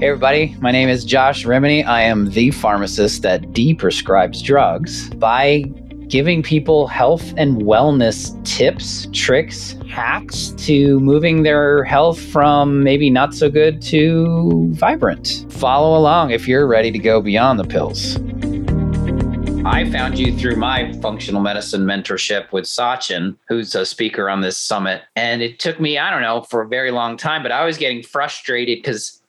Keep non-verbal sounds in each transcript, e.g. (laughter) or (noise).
Hey, everybody. My name is Josh Rimany. I am the pharmacist that de-prescribes drugs by giving people health and wellness tips, tricks, hacks to moving their health from maybe not so good to vibrant. Follow along if you're ready to go beyond the pills. I found you through my functional medicine mentorship with Sachin, who's a speaker on this summit. And it took me, I don't know, for a very long time, but I was getting frustrated because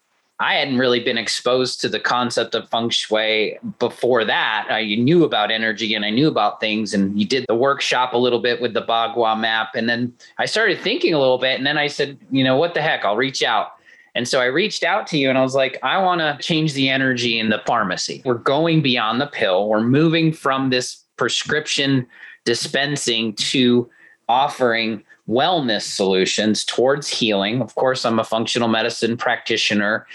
I hadn't really been exposed to the concept of feng shui before that. I knew about energy and I knew about things, and you did the workshop a little bit with the Bagua map. And then I started thinking a little bit, and then I said, you know, what the heck? I'll reach out. And so I reached out to you and I was like, I want to change the energy in the pharmacy. We're going beyond the pill. We're moving from this prescription dispensing to offering wellness solutions towards healing. Of course, I'm a functional medicine practitioner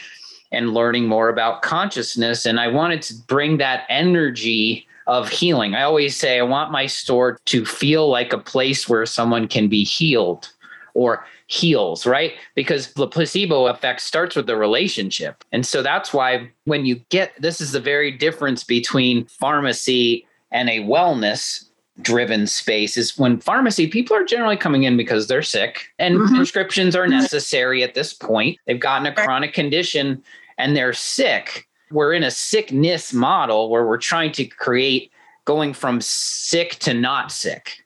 and learning more about consciousness. And I wanted to bring that energy of healing. I always say I want my store to feel like a place where someone can be healed or heals, right? Because the placebo effect starts with the relationship. And so that's why when you get this is the very difference between pharmacy and a wellness driven space is when pharmacy people are generally coming in because they're sick and mm-hmm. prescriptions are necessary at this point. They've gotten a chronic condition and they're sick. We're in a sickness model where we're trying to create going from sick to not sick,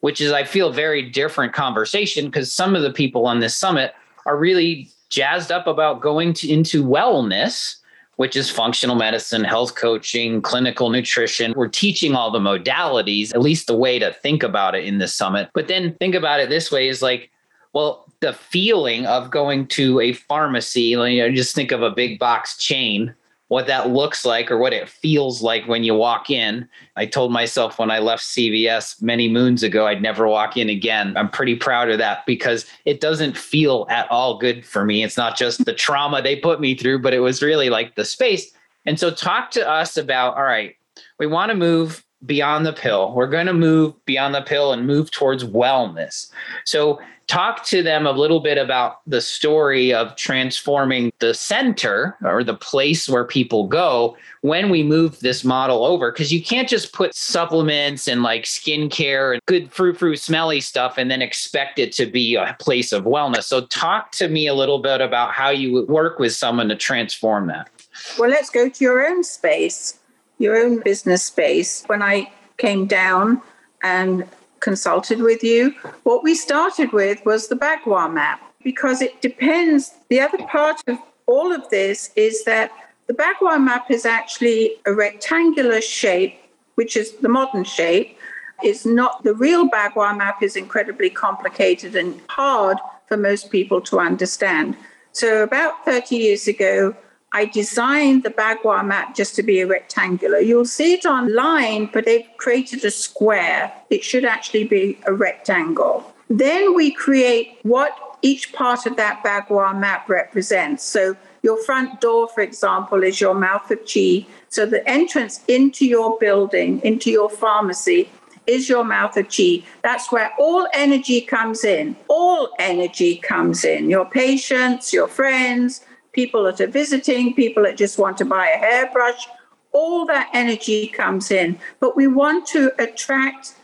which is, I feel, very different conversation because some of the people on this summit are really jazzed up about going to, into wellness which is functional medicine, health coaching, clinical nutrition. We're teaching all the modalities, at least the way to think about it in this summit. But then think about it this way is like, well, the feeling of going to a pharmacy, you know, just think of a big box chain what that looks like or what it feels like when you walk in. I told myself when I left CVS many moons ago, I'd never walk in again. I'm pretty proud of that because it doesn't feel at all good for me. It's not just the trauma they put me through, but it was really like the space. And so, talk to us about all right, we want to move beyond the pill. We're going to move beyond the pill and move towards wellness. So, talk to them a little bit about the story of transforming the center or the place where people go when we move this model over. Because you can't just put supplements and like skincare and good fruit fruit smelly stuff and then expect it to be a place of wellness. So talk to me a little bit about how you would work with someone to transform that. Well let's go to your own space your own business space. When i came down and consulted with you. What we started with was the Bagua map because it depends. The other part of all of this is that the Bagua map is actually a rectangular shape, which is the modern shape. It's not the real Bagua map is incredibly complicated and hard for most people to understand. So about 30 years ago, I designed the Bagua map just to be a rectangular. You'll see it online, but they've created a square. It should actually be a rectangle. Then we create what each part of that Bagua map represents. So your front door, for example, is your mouth of chi. So the entrance into your building, into your pharmacy, is your mouth of chi. That's where all energy comes in. All energy comes in. Your patients, your friends, people that are visiting, people that just want to buy a hairbrush, all that energy comes in. But we want to attract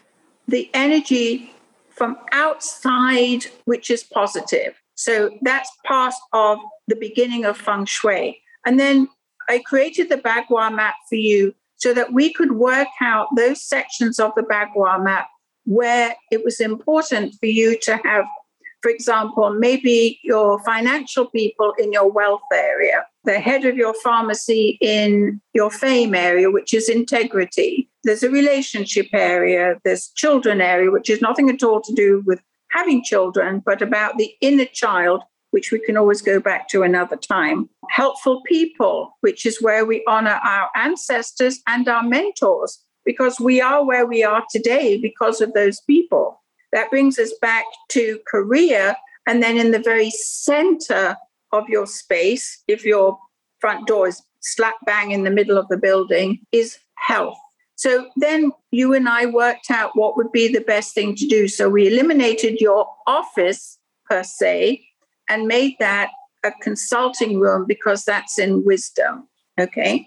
the energy from outside, which is positive. So that's part of the beginning of feng shui. And then I created the Bagua map for you so that we could work out those sections of the Bagua map where it was important for you to have for example, maybe your financial people in your wealth area, the head of your pharmacy in your fame area, which is integrity. There's a relationship area, there's children area, which is nothing at all to do with having children, but about the inner child, which we can always go back to another time. Helpful people, which is where we honor our ancestors and our mentors, because we are where we are today because of those people. That brings us back to career. And then in the very center of your space, if your front door is slap bang in the middle of the building, is health. So then you and I worked out what would be the best thing to do. So we eliminated your office per se and made that a consulting room because that's in wisdom. Okay.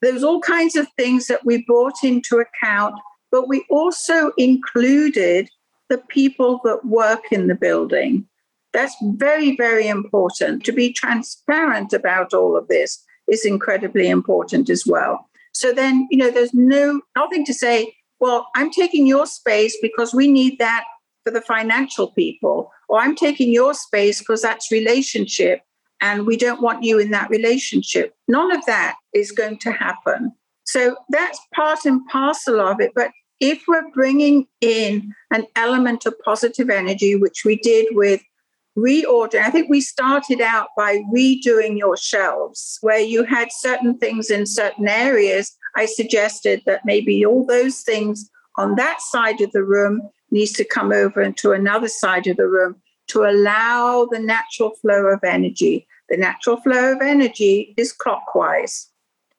There's all kinds of things that we brought into account, but we also included the people that work in the building. That's very, very important. To be transparent about all of this is incredibly important as well. So then, you know, there's no nothing to say, well, I'm taking your space because we need that for the financial people, or I'm taking your space because that's relationship and we don't want you in that relationship. None of that is going to happen. So that's part and parcel of it. But if we're bringing in an element of positive energy, which we did with reordering, I think we started out by redoing your shelves where you had certain things in certain areas. I suggested that maybe all those things on that side of the room needs to come over into another side of the room to allow the natural flow of energy. The natural flow of energy is clockwise.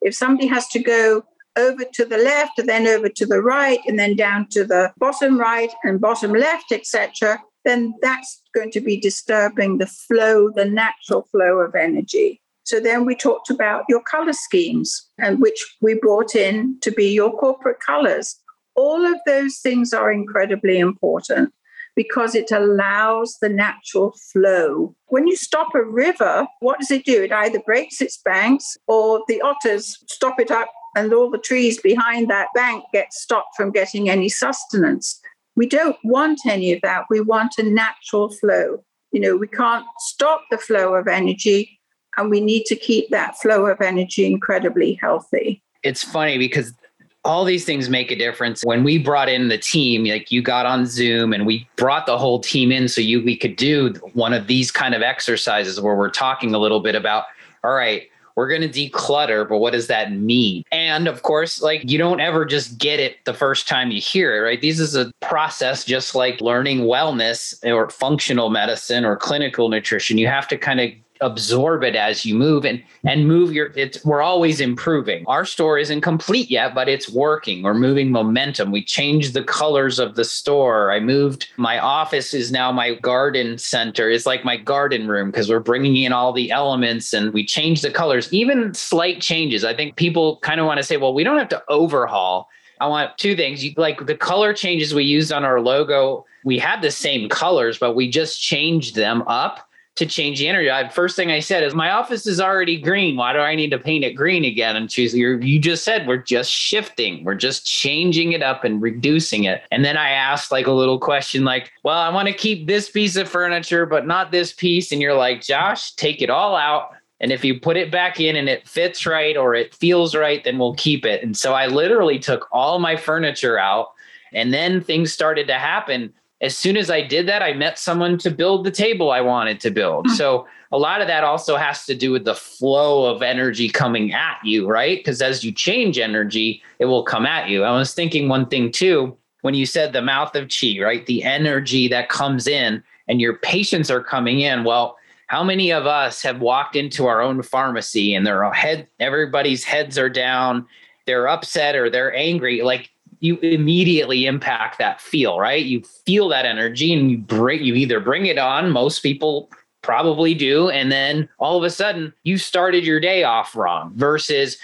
If somebody has to go over to the left and then over to the right and then down to the bottom right and bottom left, etc., then that's going to be disturbing the flow, the natural flow of energy. So then we talked about your color schemes and which we brought in to be your corporate colors. All of those things are incredibly important because it allows the natural flow. When you stop a river, what does it do? It either breaks its banks or the otters stop it up and all the trees behind that bank get stopped from getting any sustenance. We don't want any of that. We want a natural flow. You know, we can't stop the flow of energy, and we need to keep that flow of energy incredibly healthy. It's funny because all these things make a difference. When we brought in the team, like you got on Zoom and we brought the whole team in so you we could do one of these kind of exercises where we're talking a little bit about all right, we're going to declutter, but what does that mean? And of course, like you don't ever just get it the first time you hear it, right? This is a process just like learning wellness or functional medicine or clinical nutrition. You have to kind of absorb it as you move and and move your it's we're always improving. Our store isn't complete yet but it's working. We're moving momentum. We changed the colors of the store. I moved my office is now my garden center. It's like my garden room because we're bringing in all the elements and we changed the colors. Even slight changes. I think people kind of want to say well we don't have to overhaul. I want two things. You, like the color changes we used on our logo, we had the same colors, but we just changed them up to change the energy. I, first thing I said is, my office is already green. Why do I need to paint it green again? And she's, you just said we're just shifting. We're just changing it up and reducing it. And then I asked like a little question, like, well, I want to keep this piece of furniture, but not this piece. And you're like, Josh, take it all out. And if you put it back in and it fits right or it feels right, then we'll keep it. And so I literally took all my furniture out. And then things started to happen as soon as I did that, I met someone to build the table I wanted to build. Hmm. So a lot of that also has to do with the flow of energy coming at you, right? Because as you change energy, it will come at you. I was thinking one thing too, when you said the mouth of chi, right? The energy that comes in and your patients are coming in. Well, how many of us have walked into our own pharmacy and their head everybody's heads are down, they're upset or they're angry? Like you immediately impact that feel, right? You feel that energy and you bring you either bring it on, most people probably do, and then all of a sudden you started your day off wrong versus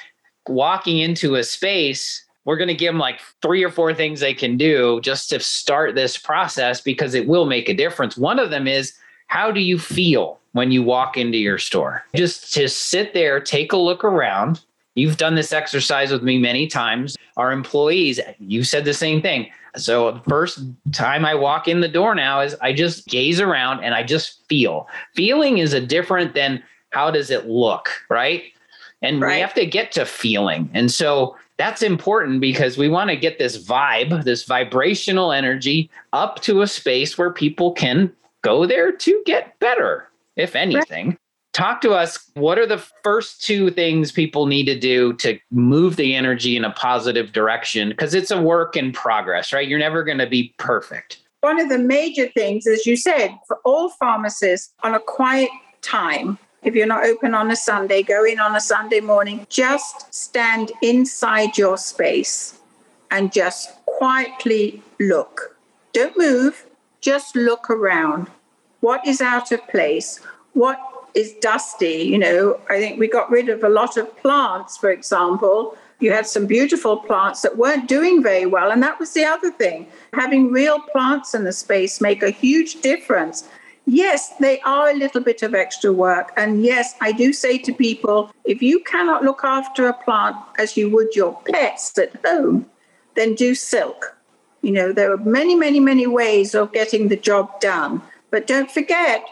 walking into a space we're going to give them like three or four things they can do just to start this process because it will make a difference. One of them is how do you feel when you walk into your store? Just to sit there, take a look around, You've done this exercise with me many times. Our employees, you said the same thing. So the first time I walk in the door now is I just gaze around and I just feel. Feeling is a different than how does it look, right? And right. we have to get to feeling. And so that's important because we want to get this vibe, this vibrational energy up to a space where people can go there to get better, if anything talk to us. What are the first two things people need to do to move the energy in a positive direction? Because it's a work in progress, right? You're never going to be perfect. One of the major things, as you said, for all pharmacists on a quiet time, if you're not open on a Sunday, go in on a Sunday morning, just stand inside your space and just quietly look. Don't move, just look around. What is out of place? What is dusty. You know, I think we got rid of a lot of plants, for example. You had some beautiful plants that weren't doing very well. And that was the other thing. Having real plants in the space make a huge difference. Yes, they are a little bit of extra work. And yes, I do say to people if you cannot look after a plant as you would your pets at home, then do silk. You know, there are many, many, many ways of getting the job done. But don't forget,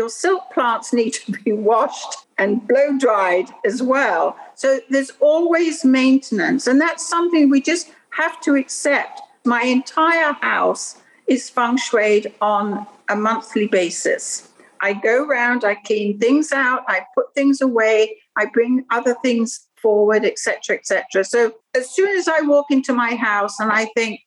your silk plants need to be (laughs) washed and blow dried as well. So there's always maintenance. And that's something we just have to accept. My entire house is feng shuied on a monthly basis. I go around, I clean things out, I put things away, I bring other things forward, etc., etc. So as soon as I walk into my house and I think,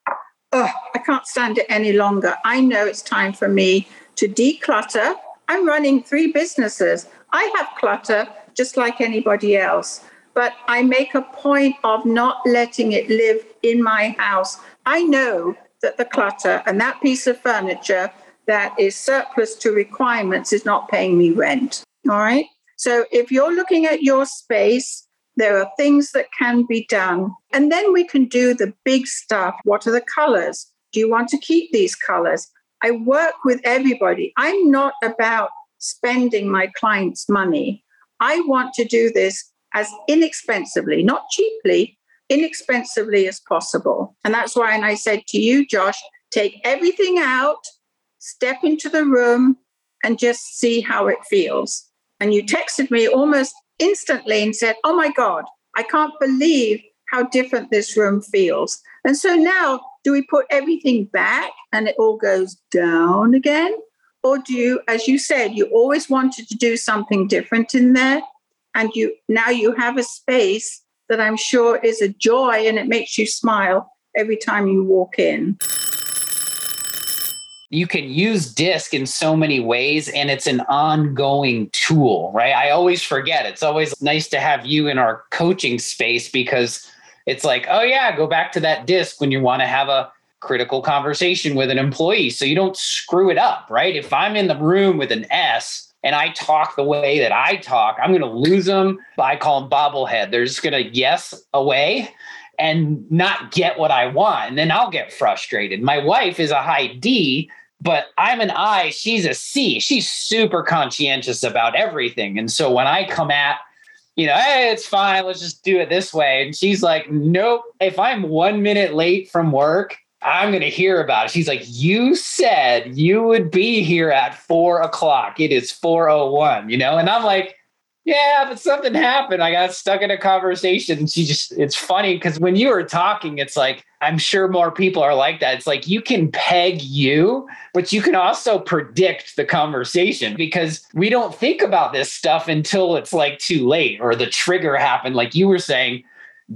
oh, I can't stand it any longer, I know it's time for me to declutter. I'm running three businesses. I have clutter just like anybody else, but I make a point of not letting it live in my house. I know that the clutter and that piece of furniture that is surplus to requirements is not paying me rent. All right. So if you're looking at your space, there are things that can be done. And then we can do the big stuff. What are the colors? Do you want to keep these colors? I work with everybody. I'm not about spending my clients' money. I want to do this as inexpensively, not cheaply, inexpensively as possible. And that's why, and I said to you, Josh, take everything out step into the room and just see how it feels. And you texted me almost instantly and said, Oh my God, I can't believe how different this room feels. And so now, do we put everything back and it all goes down again? Or do you, as you said, you always wanted to do something different in there? And you now you have a space that I'm sure is a joy and it makes you smile every time you walk in you can use disc in so many ways and it's an ongoing tool right i always forget it's always nice to have you in our coaching space because it's like oh yeah go back to that disc when you want to have a critical conversation with an employee so you don't screw it up right if i'm in the room with an s and i talk the way that i talk i'm going to lose them i call them bobblehead they're just going to yes away and not get what I want. And then I'll get frustrated. My wife is a high D, but I'm an I, she's a C. She's super conscientious about everything. And so when I come at, you know, hey, it's fine, let's just do it this way. And she's like, nope, if I'm one minute late from work, I'm going to hear about it. She's like, you said you would be here at four o'clock. It is 401, you know? And I'm like, yeah, but something happened. I got stuck in a conversation. She just, it's funny because when you were talking, it's like, I'm sure more people are like that. It's like you can peg you, but you can also predict the conversation because we don't think about this stuff until it's like too late or the trigger happened. Like you were saying,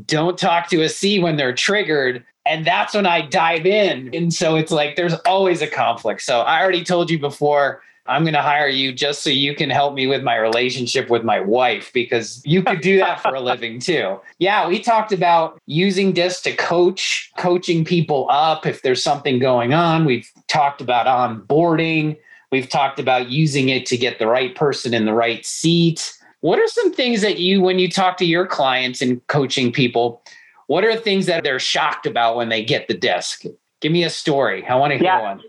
don't talk to a C when they're triggered. And that's when I dive in. And so it's like there's always a conflict. So I already told you before, I'm going to hire you just so you can help me with my relationship with my wife because you could do that for a living (laughs) too. Yeah, we talked about using this to coach, coaching people up if there's something going on. We've talked about onboarding. We've talked about using it to get the right person in the right seat. What are some things that you, when you talk to your clients and coaching people, what are things that they're shocked about when they get the disc? Give me a story. I want to hear yeah. one.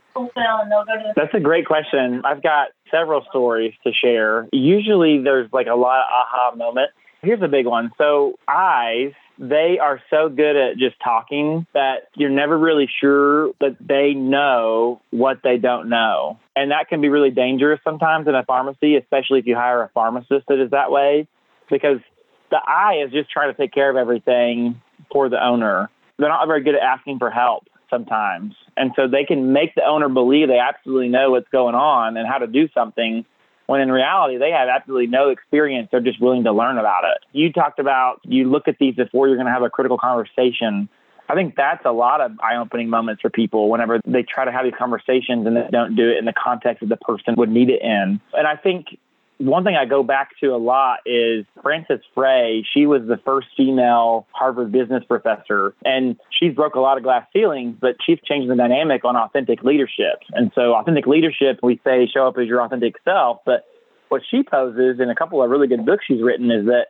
That's a great question. I've got several stories to share. Usually there's like a lot of aha moments. Here's a big one. So, eyes, they are so good at just talking that you're never really sure that they know what they don't know. And that can be really dangerous sometimes in a pharmacy, especially if you hire a pharmacist that is that way, because the eye is just trying to take care of everything for the owner. They're not very good at asking for help sometimes. And so they can make the owner believe they absolutely know what's going on and how to do something when in reality they have absolutely no experience. They're just willing to learn about it. You talked about you look at these before you're going to have a critical conversation. I think that's a lot of eye opening moments for people whenever they try to have these conversations and they don't do it in the context that the person would need it in. And I think one thing I go back to a lot is Frances Frei. She was the first female Harvard business professor, and she's broke a lot of glass ceilings, but she's changed the dynamic on authentic leadership. And so, authentic leadership, we say show up as your authentic self, but what she poses in a couple of really good books she's written is that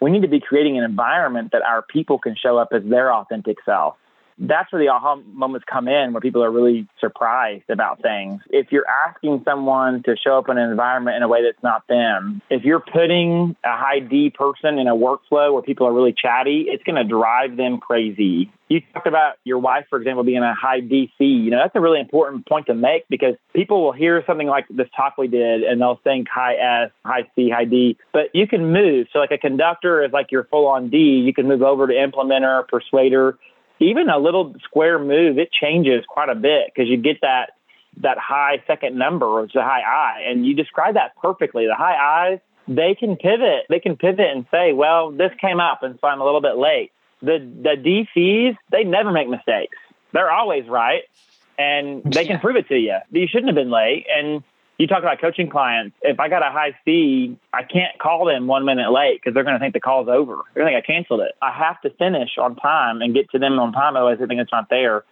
we need to be creating an environment that our people can show up as their authentic self that's where the aha moments come in where people are really surprised about things. If you're asking someone to show up in an environment in a way that's not them, if you're putting a high D person in a workflow where people are really chatty, it's going to drive them crazy. You talked about your wife, for example, being a high DC. You know, that's a really important point to make because people will hear something like this talk we did and they'll think high S, high C, high D, but you can move. So like a conductor is like your full on D. You can move over to implementer, persuader even a little square move, it changes quite a bit because you get that that high second number, which is a high I, and you describe that perfectly. The high I's, they can pivot. They can pivot and say, well, this came up, and so I'm a little bit late. The the DCs, they never make mistakes. They're always right, and they can prove it to you. You shouldn't have been late, and you talk about coaching clients. If I got a high C, I can't call them one minute late because they're going to think the call's over. They're going to think I canceled it. I have to finish on time and get to them on time, otherwise they think it's not there.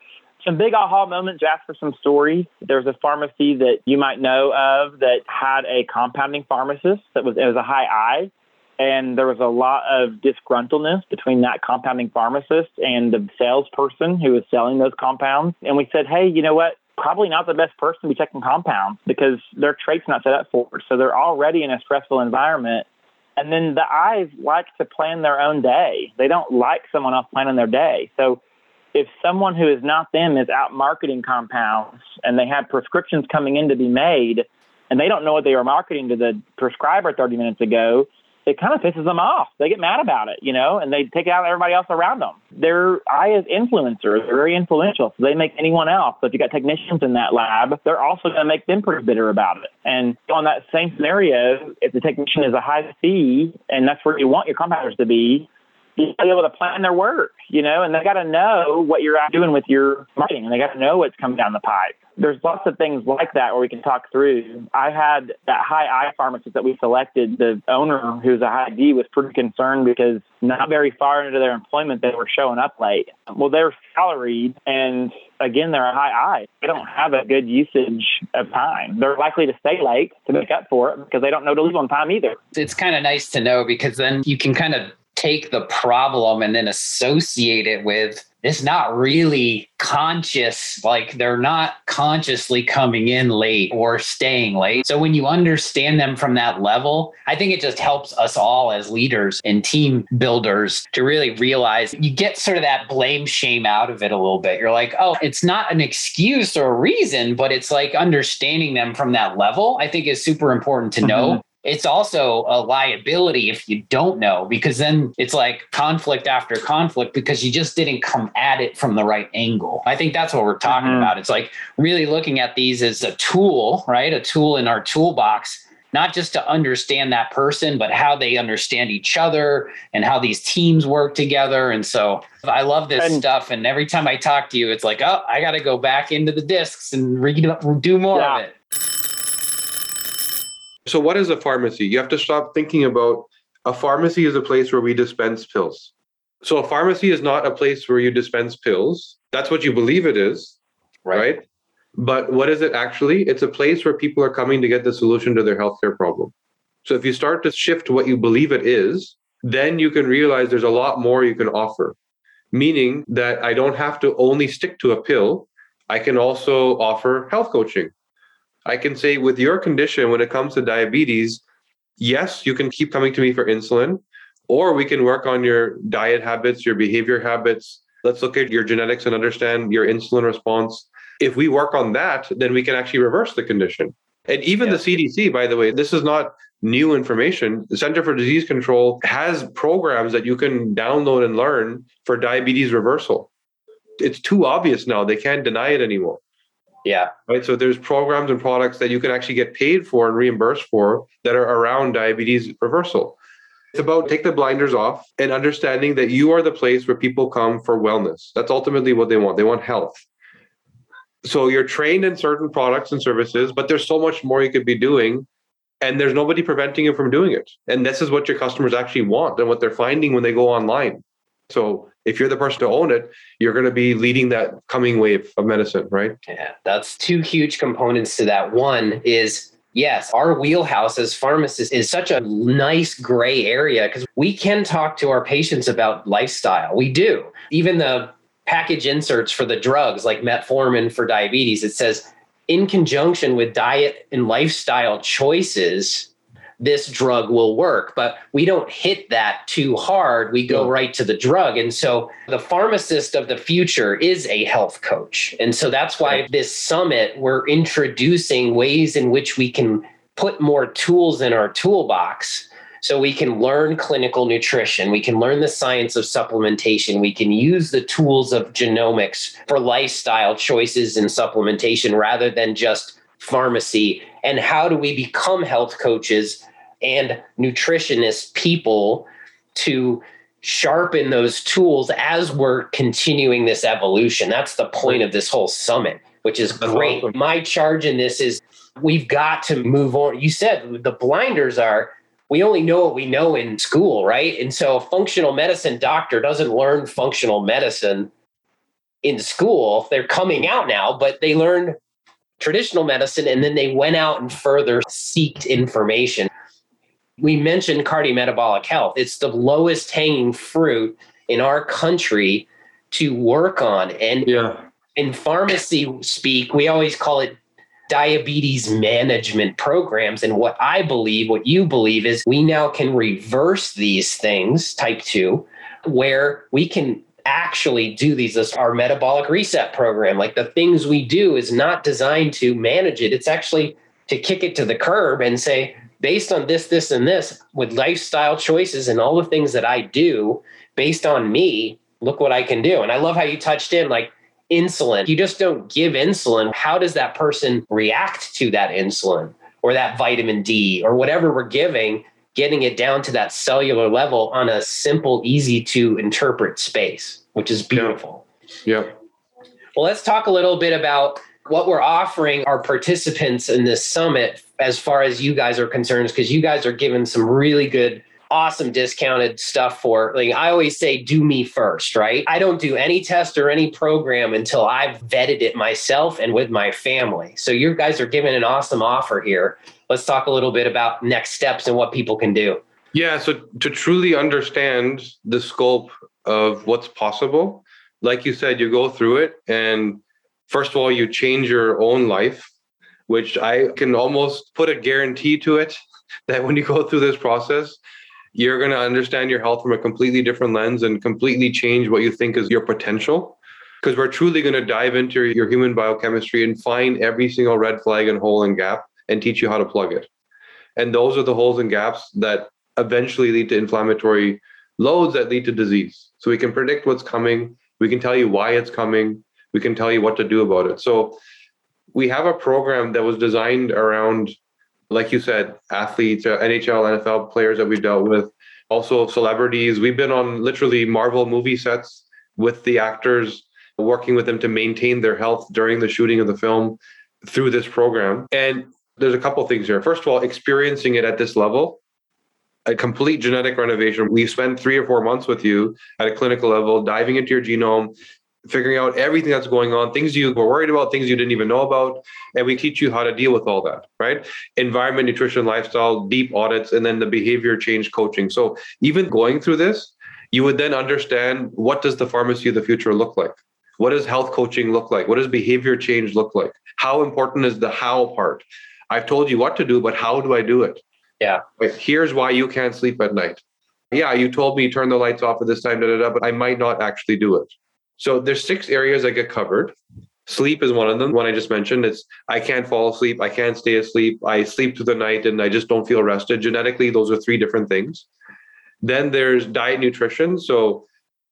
Some big aha moments, ask for some stories. There's a pharmacy that you might know of that had a compounding pharmacist that was, it was a high I. And there was a lot of disgruntledness between that compounding pharmacist and the salesperson who was selling those compounds. And we said, hey, you know what? Probably not the best person to be checking compounds because their trait's not set up for it. So they're already in a stressful environment. And then the eyes like to plan their own day. They don't like someone else planning their day. So if someone who is not them is out marketing compounds and they have prescriptions coming in to be made and they don't know what they were marketing to the prescriber 30 minutes ago, it kind of pisses them off. They get mad about it, you know, and they take out everybody else around them. They're I as influencers, they're very influential. So they make anyone else. So if you got technicians in that lab, they're also going to make them pretty bitter about it. And on that same scenario, if the technician is a high C and that's where you want your compounders to be, you got to be able to plan their work, you know, and they got to know what you're doing with your marketing and they got to know what's coming down the pipe. There's lots of things like that where we can talk through. I had that high I pharmacist that we selected. The owner, who's a high D, was pretty concerned because not very far into their employment, they were showing up late. Well, they're salaried and again, they're a high I. They don't have a good usage of time. They're likely to stay late to make up for it because they don't know to leave on time either. It's kind of nice to know because then you can kind of take the problem and then associate it with it's not really conscious like they're not consciously coming in late or staying late. So when you understand them from that level i think it just helps us all as leaders and team builders to really realize you get sort of that blame shame out of it a little bit. You're like oh it's not an excuse or a reason but it's like understanding them from that level i think is super important to know. mm-hmm it's also a liability if you don't know, because then it's like conflict after conflict because you just didn't come at it from the right angle. I think that's what we're talking mm-hmm. about. It's like really looking at these as a tool, right? A tool in our toolbox not just to understand that person, but how they understand each other and how these teams work together. And so I love this and, stuff. And every time I talk to you, it's like, oh, I got to go back into the discs and read, do more yeah. of it. So, what is a pharmacy? You have to stop thinking about a pharmacy is a place where we dispense pills. So, a pharmacy is not a place where you dispense pills. That's what you believe it is, right? right? But what is it actually? It's a place where people are coming to get the solution to their healthcare problem. So, if you start to shift what you believe it is, then you can realize there's a lot more you can offer. Meaning that I don't have to only stick to a pill, I can also offer health coaching. I can say with your condition, when it comes to diabetes, yes, you can keep coming to me for insulin, or we can work on your diet habits, your behavior habits. Let's look at your genetics and understand your insulin response. If we work on that, then we can actually reverse the condition. And even yeah. the CDC, by the way, this is not new information. The Center for Disease Control has programs that you can download and learn for diabetes reversal. It's too obvious now. They can't deny it anymore. Yeah. Right. So there's programs and products that you can actually get paid for and reimbursed for that are around diabetes reversal. It's about take the blinders off and understanding that you are the place where people come for wellness. That's ultimately what they want. They want health. So you're trained in certain products and services, but there's so much more you could be doing and there's nobody preventing you from doing it. And this is what your customers actually want and what they're finding when they go online. So if you're the person to own it, you're going to be leading that coming wave of medicine, right? Yeah, that's two huge components to that. One is yes, our wheelhouse as pharmacists is such a nice gray area because we can talk to our patients about lifestyle. We do. Even the package inserts for the drugs like metformin for diabetes, it says in conjunction with diet and lifestyle choices, this drug will work. But we don't hit that too hard. We go right to the drug. And so the pharmacist of the future is a health coach. And so that's why this summit, we're introducing ways in which we can put more tools in our toolbox so we can learn clinical nutrition, we can learn the science of supplementation, we can use the tools of genomics for lifestyle choices and supplementation rather than just pharmacy. And how do we become health coaches and nutritionist people to sharpen those tools as we're continuing this evolution? That's the point of this whole summit, which is great. My charge in this is we've got to move on. You said the blinders are we only know what we know in school, right? And so a functional medicine doctor doesn't learn functional medicine in school. They're coming out now, but they learn traditional medicine and then they went out and further seeked information. We mentioned cardiometabolic health. It's the lowest hanging fruit in our country to work on. And yeah. in pharmacy speak, we always call it diabetes management programs. And what I believe, what you believe, is we now can reverse these things, type 2, where we can actually do these as our metabolic reset program. Like the things we do is not designed to manage it, it's actually to kick it to the curb and say, based on this, this, and this, with lifestyle choices and all the things that I do based on me, look what I can do. And I love how you touched in like insulin. You just don't give insulin. How does that person react to that insulin or that vitamin D or whatever we're giving? Getting it down to that cellular level on a simple, easy to interpret space, which is beautiful. Yeah. Well, let's talk a little bit about what we're offering our participants in this summit as far as you guys are concerned, because you guys are giving some really good awesome discounted stuff for like I always say do me first, right? I don't do any test or any program until I've vetted it myself and with my family. So you guys are giving an awesome offer here. Let's talk a little bit about next steps and what people can do. Yeah, so to truly understand the scope of what's possible, like you said, you go through it and first of all you change your own life, which I can almost put a guarantee to it (laughs) that when you go through this process, you're going to understand your health from a completely different lens and completely change what you think is your potential. Because we're truly going to dive into your human biochemistry and find every single red flag and hole and gap and teach you how to plug it. And those are the holes and gaps that eventually lead to inflammatory loads that lead to disease. So we can predict what's coming. We can tell you why it's coming. We can tell you what to do about it. So we have a program that was designed around like you said, athletes, uh, NHL, NFL players that we've dealt with, also celebrities. We've been on literally Marvel movie sets with the actors, working with them to maintain their health during the shooting of the film through this program. And there's a couple things here. First of all, experiencing it at this level, a complete genetic renovation. We spend three or four months with you at a clinical level, diving into your genome, figuring out everything that's going on, things you were worried about, things you didn't even know about. And we teach you how to deal with all that, right? Environment, nutrition, lifestyle, deep audits, and then the behavior change coaching. So even going through this, you would then understand what does the pharmacy of the future look like? What does health coaching look like? What does behavior change look like? How important is the how part? I've told you what to do, but how do I do it? Yeah. Here's why you can't sleep at night. Yeah, you told me turn the lights off at this time, da, da, da, but I might not actually do it. So there's six areas that get covered. Sleep is one of them. One I just mentioned. It's I can't fall asleep. I can't stay asleep. I sleep through the night and I just don't feel rested. Genetically, those are three different things. Then there's diet nutrition. So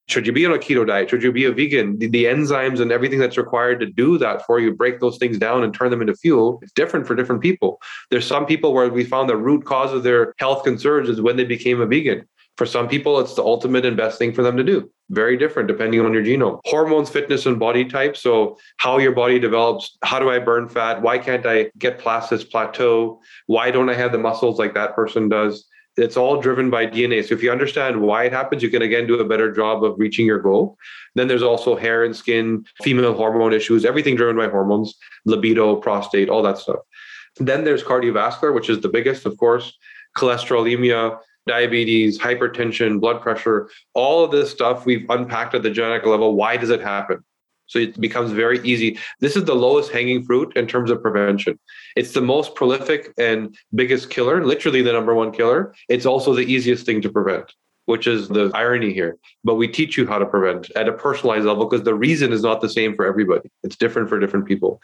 should you be on a keto diet? Should you be a vegan? The, the, enzymes and everything that's required to do that for you, break those things down and turn them into fuel, it's different for different people. There's some people where we found the root cause of their health concerns is when they became a vegan. For some people, it's the ultimate and best thing for them to do. Very different depending on your genome. Hormones, fitness, and body type. So, how your body develops. How do I burn fat? Why can't I get past this plateau? Why don't I have the muscles like that person does? It's all driven by DNA. So, if you understand why it happens, you can again do a better job of reaching your goal. Then there's also hair and skin, female hormone issues, everything driven by hormones, libido, prostate, all that stuff. Then there's cardiovascular, which is the biggest, of course, cholesterolemia, diabetes, hypertension, blood pressure, all of this stuff we've unpacked at the genetic level. Why does it happen? So it becomes very easy. This is the lowest hanging fruit in terms of prevention. It's the most prolific and biggest killer, literally the number one killer. It's also the easiest thing to prevent which is the irony here. But we teach you how to prevent at a personalized level because the reason is not the same for everybody. It's different for different people.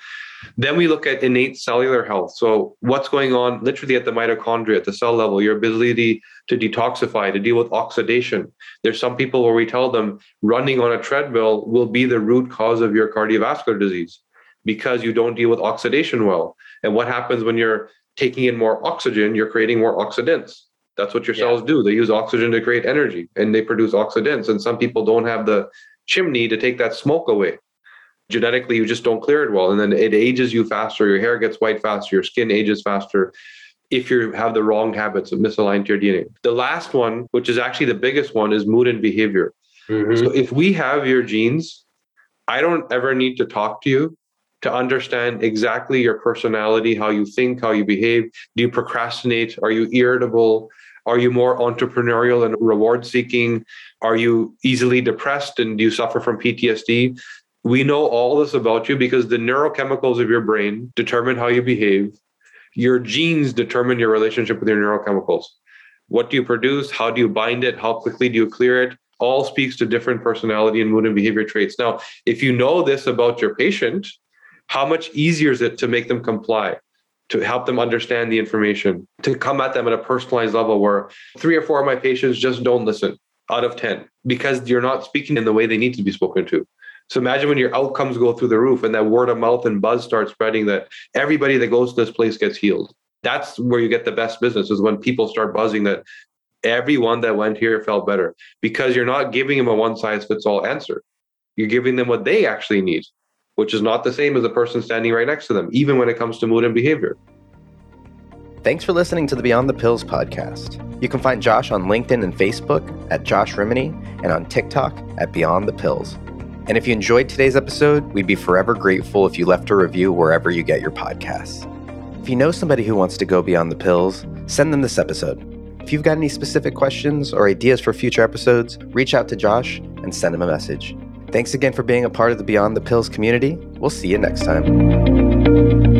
Then we look at innate cellular health. So, what's going on literally at the mitochondria, at the cell level, your ability to detoxify, to deal with oxidation. There's some people where we tell them running on a treadmill will be the root cause of your cardiovascular disease because you don't deal with oxidation well. And what happens when you're taking in more oxygen? You're creating more oxidants that's what your yeah. cells do. They use oxygen to create energy and they produce oxidants. And some people don't have the chimney to take that smoke away. Genetically, you just don't clear it well. And then it ages you faster. Your hair gets white faster. Your skin ages faster if you have the wrong habits of misaligned to your DNA. The last one, which is actually the biggest one, is mood and behavior. Mm-hmm. So if we have your genes, I don't ever need to talk to you to understand exactly your personality, how you think, how you behave. Do you procrastinate? Are you irritable? Are you more entrepreneurial and reward seeking? Are you easily depressed and do you suffer from PTSD? We know all this about you because the neurochemicals of your brain determine how you behave. Your genes determine your relationship with your neurochemicals. What do you produce? How do you bind it? How quickly do you clear it? All speaks to different personality and mood and behavior traits. Now, if you know this about your patient, how much easier is it to make them comply? To help them understand the information, to come at them at a personalized level where three or four of my patients just don't listen out of 10 because you're not speaking in the way they need to be spoken to. So imagine when your outcomes go through the roof and that word of mouth and buzz starts spreading that everybody that goes to this place gets healed. That's where you get the best business is when people start buzzing that everyone that went here felt better because you're not giving them a one size fits all answer. You're giving them what they actually need which is not the same as the person standing right next to them, even when it comes to mood and behavior. Thanks for listening to the Beyond the Pills podcast. You can find Josh on LinkedIn and Facebook at Josh Rimany and on TikTok at Beyond the Pills. And if you enjoyed today's episode, we'd be forever grateful if you left a review wherever you get your podcasts. If you know somebody who wants to go beyond the pills, send them this episode. If you've got any specific questions or ideas for future episodes, reach out to Josh and send him a message. Thanks again for being a part of the Beyond the Pills community. We'll see you next time.